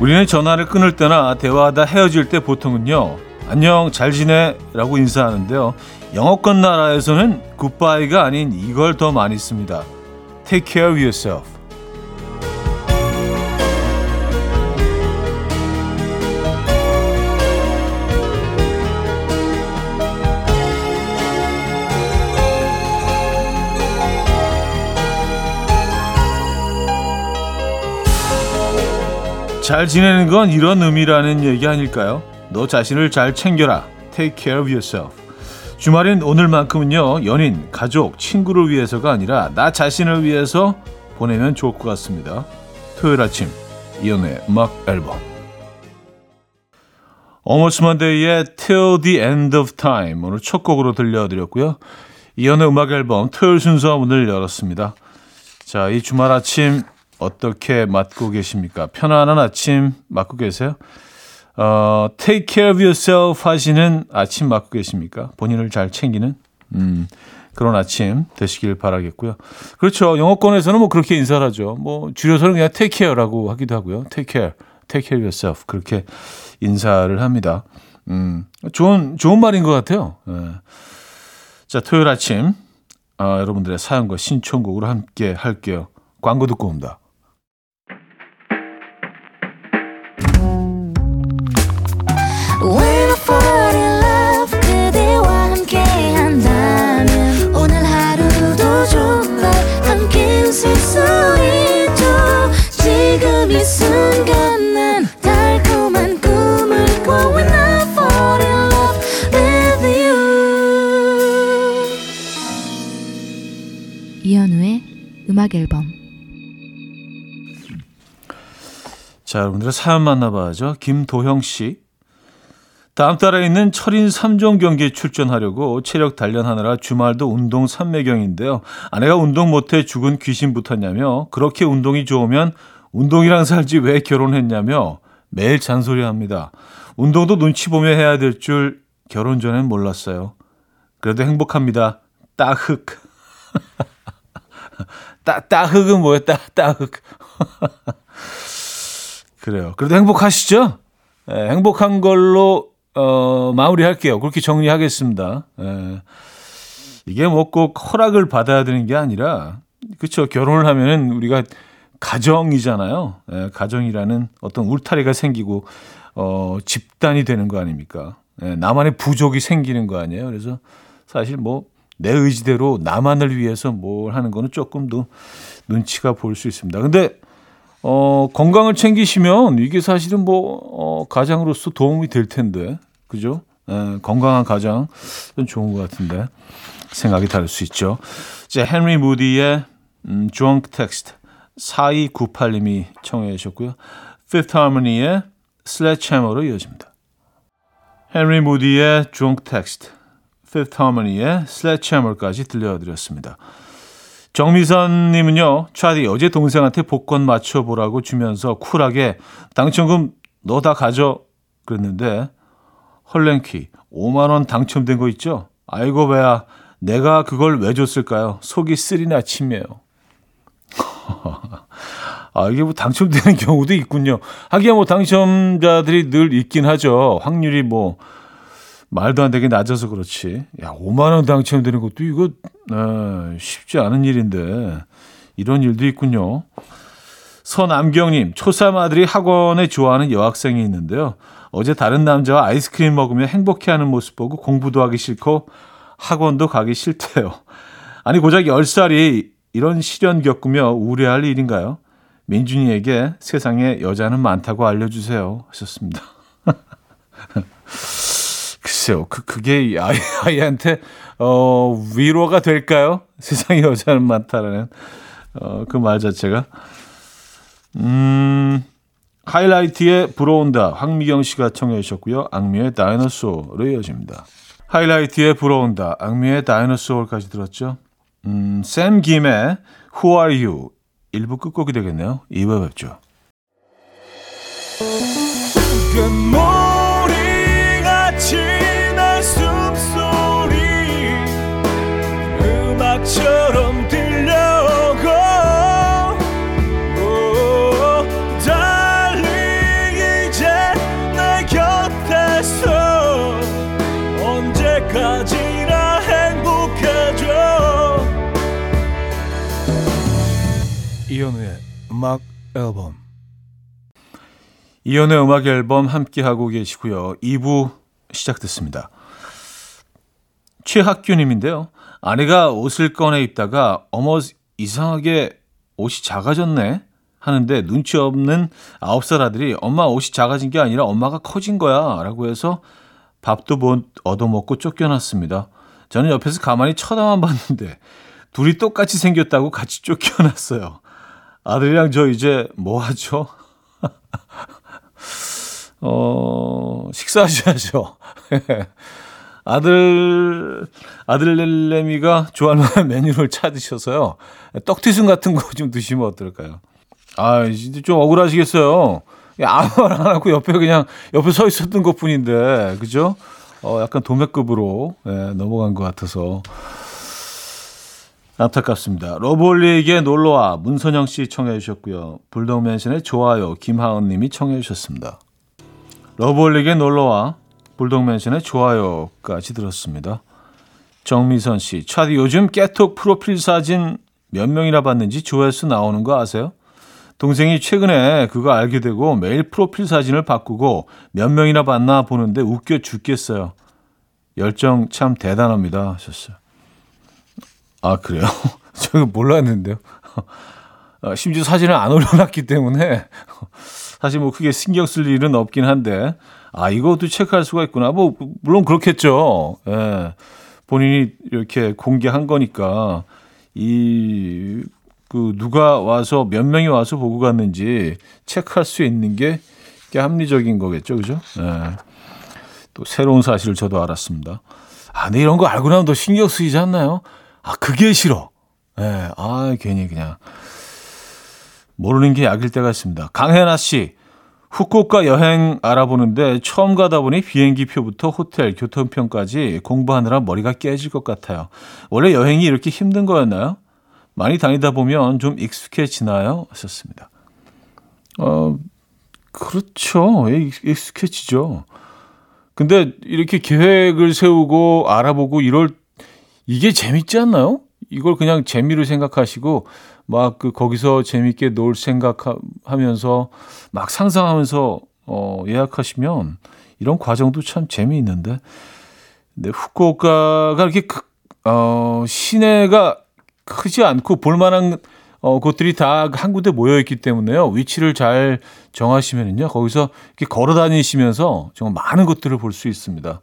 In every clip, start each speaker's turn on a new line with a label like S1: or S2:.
S1: 우리는 전화를 끊을 때나 대화하다 헤어질 때 보통은요. 안녕 잘 지내 라고 인사하는데요. 영어권 나라에서는 굿바이가 아닌 이걸 더 많이 씁니다. Take care of yourself. 잘 지내는 건 이런 의미라는 얘기 아닐까요? 너 자신을 잘 챙겨라. Take care of yourself. 주말인 오늘만큼은요, 연인, 가족, 친구를 위해서가 아니라 나 자신을 위해서 보내면 좋을 것 같습니다. 토요일 아침, 이연의 음악 앨범. Almost Monday의 Till the End of Time 오늘 첫 곡으로 들려드렸고요. 이연의 음악 앨범 토요일 순서 문을 열었습니다. 자, 이 주말 아침 어떻게 맞고 계십니까? 편안한 아침 맞고 계세요? 어, take care of yourself 하시는 아침 맞고 계십니까? 본인을 잘 챙기는 음, 그런 아침 되시길 바라겠고요. 그렇죠. 영어권에서는 뭐 그렇게 인사를 하죠. 뭐 줄여서는 그냥 take care라고 하기도 하고요. take care, take care of yourself 그렇게 인사를 합니다. 음, 좋은 좋은 말인 것 같아요. 예. 자, 토요일 아침 아, 여러분들의 사연과 신청곡으로 함께 할게요. 광고 듣고 옵니다.
S2: 음악 앨범
S1: 자, 여러분들의 사연 만나봐야죠. 김도형 씨. 다음 달에 있는 철인 3종 경기에 출전하려고 체력 단련하느라 주말도 운동 삼매경인데요. 아내가 운동 못해 죽은 귀신 붙었냐며 그렇게 운동이 좋으면 운동이랑 살지 왜 결혼했냐며 매일 잔소리합니다. 운동도 눈치 보며 해야 될 줄 결혼 전엔 몰랐어요. 그래도 행복합니다. 따흑. 따, 따흑은 뭐예요? 따, 따흑. 그래요. 그래도 행복하시죠? 예, 행복한 걸로, 어, 마무리할게요. 그렇게 정리하겠습니다. 예. 이게 뭐 꼭 허락을 받아야 되는 게 아니라, 그쵸. 결혼을 하면은 우리가 가정이잖아요. 예, 가정이라는 어떤 울타리가 생기고, 어, 집단이 되는 거 아닙니까? 예, 나만의 부족이 생기는 거 아니에요. 그래서 사실 뭐, 내 의지대로 나만을 위해서 뭘 하는 거는 조금 더 눈치가 보일 수 있습니다. 근데 어, 건강을 챙기시면 이게 사실은 뭐 어, 가장으로서 도움이 될 텐데, 그죠? 에, 건강한 가장 좋은 것 같은데 생각이 다를 수 있죠. 이제 헨리 무디의 음, Drunk Text 4298님이 청해 주셨고요. Fifth Harmony의 Sledgehammer로 이어집니다. 헨리 무디의 Drunk Text Fifth Harmony의 Sledgehammer까지 들려드렸습니다. 정미선 님은요, 차디 어제 동생한테 복권 맞춰보라고 주면서 쿨하게 당첨금 너 다 가져 그랬는데 헐랭키 5만 원 당첨된 거 있죠? 아이고 배야 내가 그걸 왜 줬을까요? 속이 쓰리나 치매요. 아, 이게 뭐 당첨되는 경우도 있군요. 하기야 뭐 당첨자들이 늘 있긴 하죠. 확률이 뭐 말도 안 되게 낮아서 그렇지. 야, 5만 원 당첨되는 것도 이거 아, 쉽지 않은 일인데 이런 일도 있군요. 서남경님, 초삼 아들이 학원에 좋아하는 여학생이 있는데요. 어제 다른 남자와 아이스크림 먹으며 행복해하는 모습 보고 공부도 하기 싫고 학원도 가기 싫대요. 아니 고작 10살이 이런 시련 겪으며 우려할 일인가요? 민준이에게 세상에 여자는 많다고 알려주세요. 하셨습니다. 글쎄요, 그, 그게 아이, 아이한테, 어, 위로가 될까요? 세상에 여자는 많다라는, 어, 그 말 자체가. 음, 하이라이트에 불어온다. 황미경 씨가 청해 주셨고요. 악미의 다이너소로 이어집니다. 하이라이트에 불어온다. 악미의 다이너소까지 들었죠. 음, 샘 김의 Who Are You? 일부 끝곡이 되겠네요. 2부 뵙죠. 음악 앨범 이현우의 음악 앨범 함께 하고 계시고요. 2부 시작됐습니다. 최학규님인데요. 아내가 옷을 꺼내 입다가 어머 이상하게 옷이 작아졌네 하는데 눈치 없는 9살 아들이 엄마 옷이 작아진 게 아니라 엄마가 커진 거야 라고 해서 밥도 못 얻어먹고 쫓겨났습니다. 저는 옆에서 가만히 쳐다만 봤는데 둘이 똑같이 생겼다고 같이 쫓겨났어요. 아들이랑 저 이제 뭐 하죠? 어, 식사하셔야죠. 아들, 아들내미가 좋아하는 메뉴를 찾으셔서요. 떡튀순 같은 거 좀 드시면 어떨까요? 아, 진짜 좀 억울하시겠어요. 아무 말 안 하고 옆에 그냥 옆에 서 있었던 것 뿐인데, 그죠? 어, 약간 도매급으로 예, 넘어간 것 같아서. 안타깝습니다. 러블리에게 놀러와 문선영 씨 청해 주셨고요. 불독맨신의 좋아요 김하은 님이 청해 주셨습니다. 러블리에게 놀러와 불독맨신의 좋아요까지 들었습니다. 정미선 씨, 차디 요즘 깨톡 프로필 사진 몇 명이나 봤는지 조회수 나오는 거 아세요? 동생이 최근에 그거 알게 되고 매일 프로필 사진을 바꾸고 몇 명이나 봤나 보는데 웃겨 죽겠어요. 열정 참 대단합니다 하셨어요. 아 그래요? 저는 몰랐는데요. 아, 심지어 사진을 안 올려놨기 때문에 사실 뭐 크게 신경 쓸 일은 없긴 한데 아 이것도 체크할 수가 있구나. 뭐 물론 그렇겠죠. 예. 본인이 이렇게 공개한 거니까 이 그 누가 와서 몇 명이 와서 보고 갔는지 체크할 수 있는 게, 게 합리적인 거겠죠, 그죠? 예. 또 새로운 사실을 저도 알았습니다. 아, 근데 이런 거 알고 나면 더 신경 쓰이지 않나요? 아, 그게 싫어. 예. 네, 아, 괜히 그냥 모르는 게 약일 때가 있습니다. 강혜나 씨. 후쿠오카 여행 알아보는데 처음 가다 보니 비행기 표부터 호텔, 교통편까지 공부하느라 머리가 깨질 것 같아요. 원래 여행이 이렇게 힘든 거였나요? 많이 다니다 보면 좀 익숙해지나요? 하셨습니다. 어, 그렇죠. 익숙해지죠. 근데 이렇게 계획을 세우고 알아보고 이럴, 이게 재밌지 않나요? 이걸 그냥 재미로 생각하시고, 막 그 거기서 재밌게 놀 생각하면서 막 상상하면서 어, 예약하시면 이런 과정도 참 재미있는데. 근데 후쿠오카가 이렇게 크, 어, 시내가 크지 않고 볼만한 어, 곳들이 다 한 군데 모여 있기 때문에요. 위치를 잘 정하시면은요. 거기서 이렇게 걸어 다니시면서 정말 많은 것들을 볼 수 있습니다.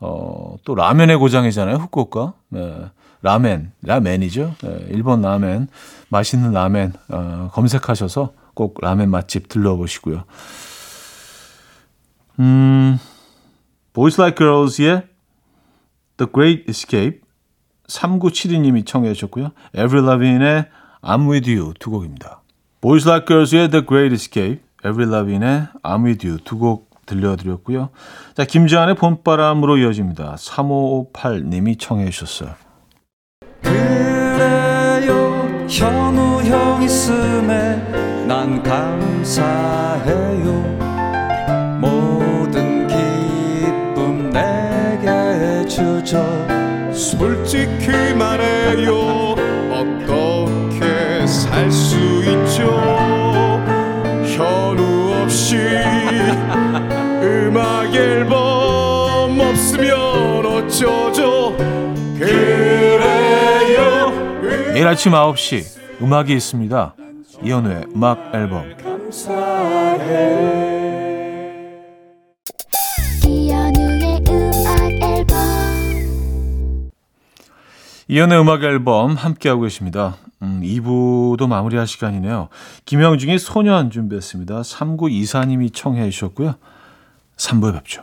S1: 어, 또 라면의 고장이잖아요. 후쿠오카. 네. 라멘, 라멘이죠. 네. 일본 라멘. 맛있는 라멘 어, 검색하셔서 꼭 라멘 맛집 들러보시고요. 음, Boys Like Girls의 The Great Escape 3972님이 청해 주셨고요. Every Lavigne의 I'm With You 두 곡입니다. Boys Like Girls의 The Great Escape, Every Lavigne의 I'm With You 두 곡 들려드렸고요. 자, 김지한의 봄바람으로 이어집니다. 3558님이 청해 주셨어요. 그래요 현우 형 있음에 난 감사해요 모든 기쁨 내게 주죠 솔직히 말해요 어떻게 살 수 있죠 현우 없이 앨범 없으면 어쩌죠 그래요 매일 아침 9시 음악이 있습니다 이현우의 음악 앨범 감사해. 이연의 음악 앨범 함께하고 계십니다. 음, 2부도 마무리할 시간이네요. 김영중의 소년 준비했습니다. 3924님이 청해 주셨고요. 3부에 뵙죠.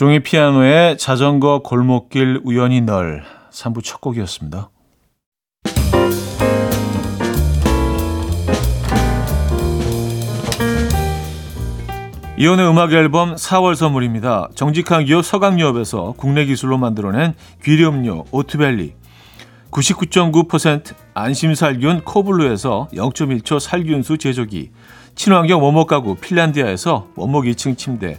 S1: 종이 피아노의 자전거 골목길 우연히 널 3부 첫 곡이었습니다. 이혼의 음악 앨범 4월 선물입니다. 정직한 기업 서강유업에서 국내 기술로 만들어낸 귀리음료 오트벨리 99.9% 안심살균 코블루에서 0.1초 살균수 제조기 친환경 원목 가구 핀란디아에서 원목 2층 침대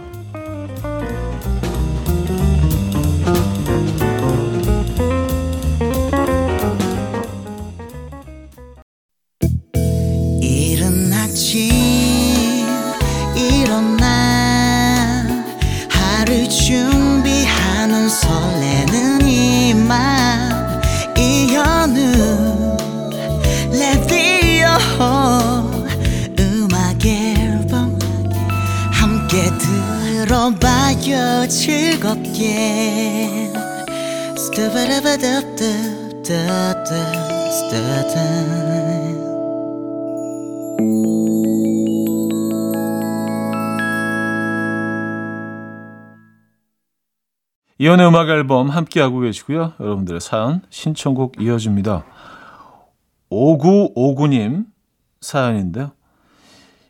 S1: 이연의 음악 앨범 함께하고 계시고요. 여러분들의 사연 신청곡 이어집니다. 5959님 사연인데요.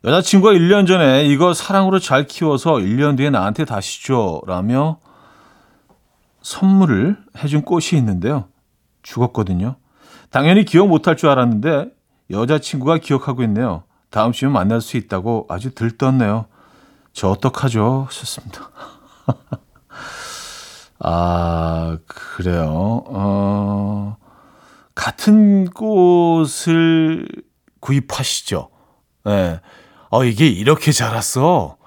S1: 여자친구가 1년 전에 이거 사랑으로 잘 키워서 1년 뒤에 나한테 다시 줘 라며 선물을 해준 꽃이 있는데요. 죽었거든요. 당연히 기억 못할 줄 알았는데 여자친구가 기억하고 있네요. 다음 주에 만날 수 있다고 아주 들떴네요. 저 어떡하죠? 하셨습니다. 아, 그래요. 어, 같은 꽃을 구입하시죠. 예. 네. 어, 이게 이렇게 자랐어.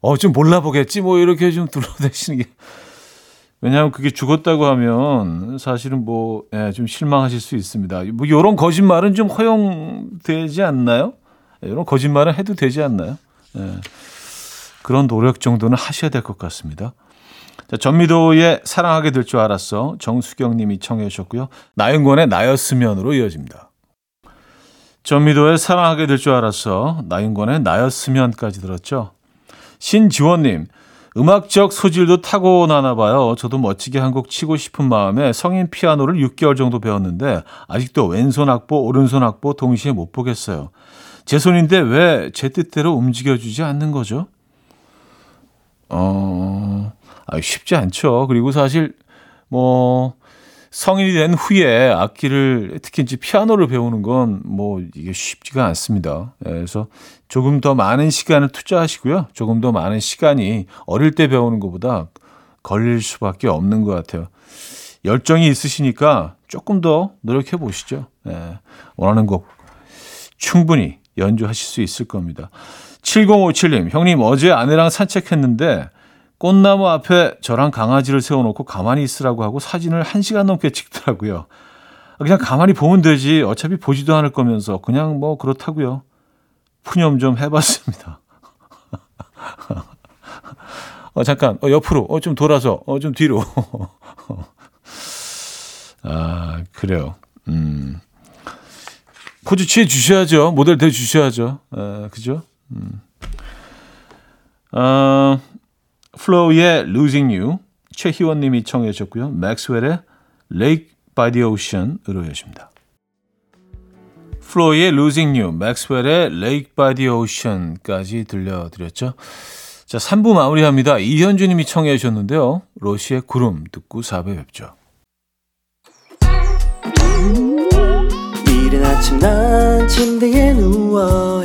S1: 어, 좀 몰라보겠지. 뭐, 이렇게 좀 둘러대시는 게. 왜냐하면 그게 죽었다고 하면 사실은 뭐, 예, 좀 실망하실 수 있습니다. 뭐, 요런 거짓말은 좀 허용되지 않나요? 예, 이런 거짓말은 해도 되지 않나요? 예. 그런 노력 정도는 하셔야 될 것 같습니다. 자, 전미도의 사랑하게 될 줄 알았어. 정수경 님이 청해 주셨고요. 나윤권의 나였으면으로 이어집니다. 전미도의 사랑하게 될 줄 알았어. 나윤권의 나였으면까지 들었죠. 신지원 님, 음악적 소질도 타고나나 봐요. 저도 멋지게 한 곡 치고 싶은 마음에 성인 피아노를 6개월 정도 배웠는데 아직도 왼손 악보, 오른손 악보 동시에 못 보겠어요. 제 손인데 왜 제 뜻대로 움직여주지 않는 거죠? 어, 아, 쉽지 않죠. 그리고 사실 뭐 성인이 된 후에 악기를 특히 이제 피아노를 배우는 건 뭐 이게 쉽지가 않습니다. 예, 그래서 조금 더 많은 시간을 투자하시고요. 조금 더 많은 시간이 어릴 때 배우는 것보다 걸릴 수밖에 없는 것 같아요. 열정이 있으시니까 조금 더 노력해 보시죠. 예, 원하는 곡 충분히 연주하실 수 있을 겁니다. 7057님, 형님 어제 아내랑 산책했는데 꽃나무 앞에 저랑 강아지를 세워놓고 가만히 있으라고 하고 사진을 한 시간 넘게 찍더라고요. 그냥 가만히 보면 되지. 어차피 보지도 않을 거면서 그냥 뭐 그렇다고요. 푸념 좀 해봤습니다. 어, 잠깐, 어, 옆으로, 어, 좀 돌아서, 어, 좀 뒤로. 아, 그래요. 음. 포즈 취해 주셔야죠. 모델 돼 주셔야죠. 아, 그죠? 음. 어, 플로우의 Losing You, 최희원 님이 청해 주셨고요. 맥스웰의 Lake by the Ocean으로 여십니다. 플로우의 Losing You, 맥스웰의 Lake by the Ocean까지 들려드렸죠. 자, 3부 마무리합니다. 이현주 님이 청해 주셨는데요. 로시의 구름 듣고 4부에 뵙죠.
S3: 이른 아침 난 침대에 누워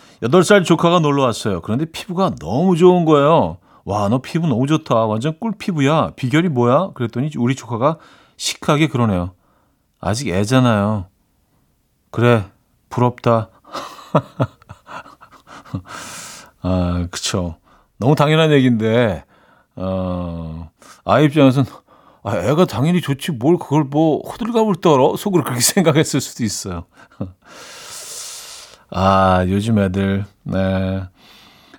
S1: 8살 조카가 놀러 왔어요. 그런데 피부가 너무 좋은 거예요. 와, 너 피부 너무 좋다. 완전 꿀 피부야. 비결이 뭐야? 그랬더니 우리 조카가 시크하게 그러네요. 아직 애잖아요. 그래, 부럽다. 아, 그쵸. 너무 당연한 얘기인데, 어, 아이 입장에서는, 아, 애가 당연히 좋지, 뭘 그걸 뭐, 호들갑을 떨어? 속으로 그렇게 생각했을 수도 있어요. 아, 요즘 애들, 네.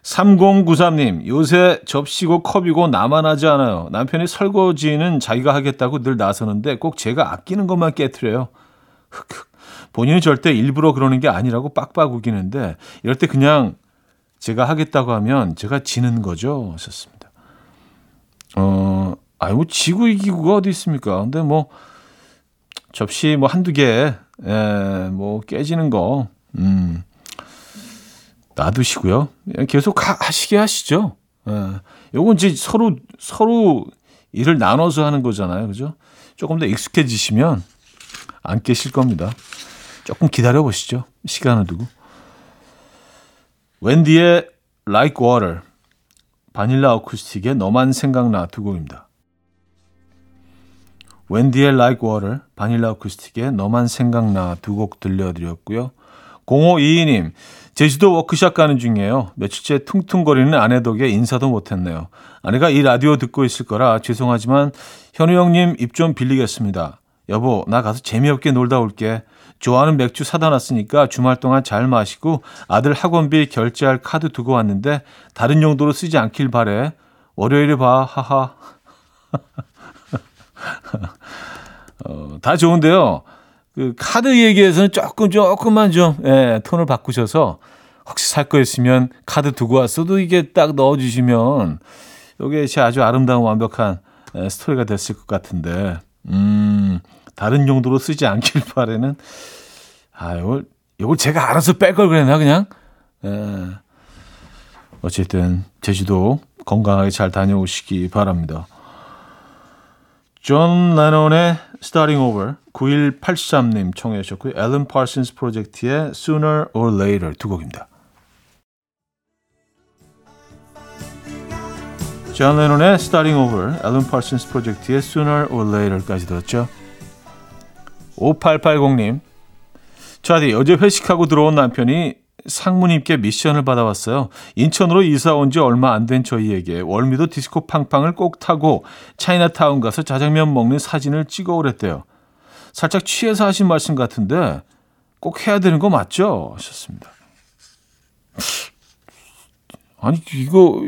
S1: 3093님, 요새 접시고 컵이고 나만 하지 않아요. 남편이 설거지는 자기가 하겠다고 늘 나서는데 꼭 제가 아끼는 것만 깨트려요. 본인은 절대 일부러 그러는 게 아니라고 빡빡 우기는데 이럴 때 그냥 제가 하겠다고 하면 제가 지는 거죠. 하셨습니다. 어, 아이, 뭐, 지구 이기구가 어디 있습니까? 근데 뭐, 접시 뭐 한두 개, 예, 뭐, 깨지는 거, 음, 놔두시고요. 계속 하, 시게 하시죠. 예. 요건 이제 서로, 서로 일을 나눠서 하는 거잖아요. 그죠? 조금 더 익숙해지시면 안 깨실 겁니다. 조금 기다려 보시죠. 시간을 두고. 웬디의 Like Water, 바닐라 어쿠스틱의 너만 생각나 두 곡입니다. 웬디의 Like Water, 바닐라 어쿠스틱의 너만 생각나 두 곡 들려드렸고요. 0522님, 제주도 워크샵 가는 중이에요. 며칠째 퉁퉁거리는 아내 덕에 인사도 못했네요. 아내가 이 라디오 듣고 있을 거라 죄송하지만 현우 형님 입 좀 빌리겠습니다. 여보, 나 가서 재미없게 놀다 올게. 좋아하는 맥주 사다 놨으니까 주말 동안 잘 마시고 아들 학원비 결제할 카드 두고 왔는데 다른 용도로 쓰지 않길 바래. 월요일에 봐. 하하. 어, 다 좋은데요. 그 카드 얘기에서는 조금 조금만 좀 예, 톤을 바꾸셔서 혹시 살거 있으면 카드 두고 왔어도 이게 딱 넣어 주시면 이게 아주 아름다운 완벽한 예, 스토리가 됐을 것 같은데. 음. 다른 용도로 쓰지 않길 바래는 아, 이걸 이걸 제가 알아서 뺄 걸 그랬나 그냥. 예. 어쨌든 제주도 건강하게 잘 다녀오시기 바랍니다. 존 레논의 Starting Over 9183님 청해 주셨고요. 앨런 파슨스 프로젝트의 Sooner or Later 두 곡입니다. 존 레논의 Starting Over, 앨런 파슨스 프로젝트의 Sooner or Later까지 들었죠. 5880님. 저한테 어제 회식하고 들어온 남편이 상무님께 미션을 받아왔어요. 인천으로 이사 온 지 얼마 안 된 저희에게 월미도 디스코 팡팡을 꼭 타고 차이나타운 가서 자장면 먹는 사진을 찍어 오랬대요. 살짝 취해서 하신 말씀 같은데 꼭 해야 되는 거 맞죠? 하셨습니다. 아니 이거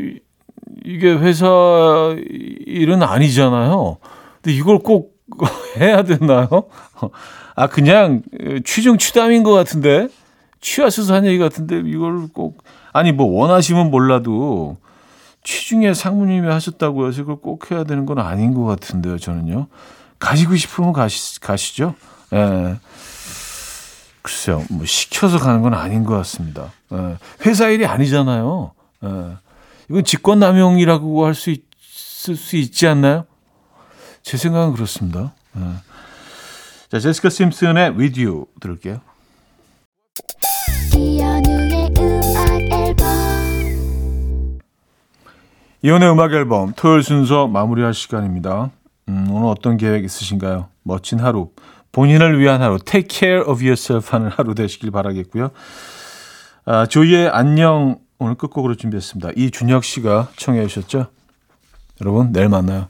S1: 이게 회사 일은 아니잖아요. 근데 이걸 꼭 해야 되나요? 아, 그냥 취중 취담인 것 같은데? 취하셔서 한 얘기 같은데 이걸 꼭, 아니, 뭐 원하시면 몰라도 취중에 상무님이 하셨다고 해서 이걸 꼭 해야 되는 건 아닌 것 같은데요, 저는요. 가시고 싶으면 가시, 가시죠. 예. 글쎄요, 뭐 시켜서 가는 건 아닌 것 같습니다. 예. 회사 일이 아니잖아요. 예. 이건 직권남용이라고 할 수 있을 수 있지 않나요? 제 생각은 그렇습니다. 네. 자, 제시카 심슨의 With You 들을게요. 이연의 음악 앨범 토요일 순서 마무리할 시간입니다. 음, 오늘 어떤 계획 있으신가요? 멋진 하루, 본인을 위한 하루, take care of yourself 하는 하루 되시길 바라겠고요. 아, 조이의 안녕 오늘 끝곡으로 준비했습니다. 이준혁 씨가 청해 주셨죠? 여러분 내일 만나요.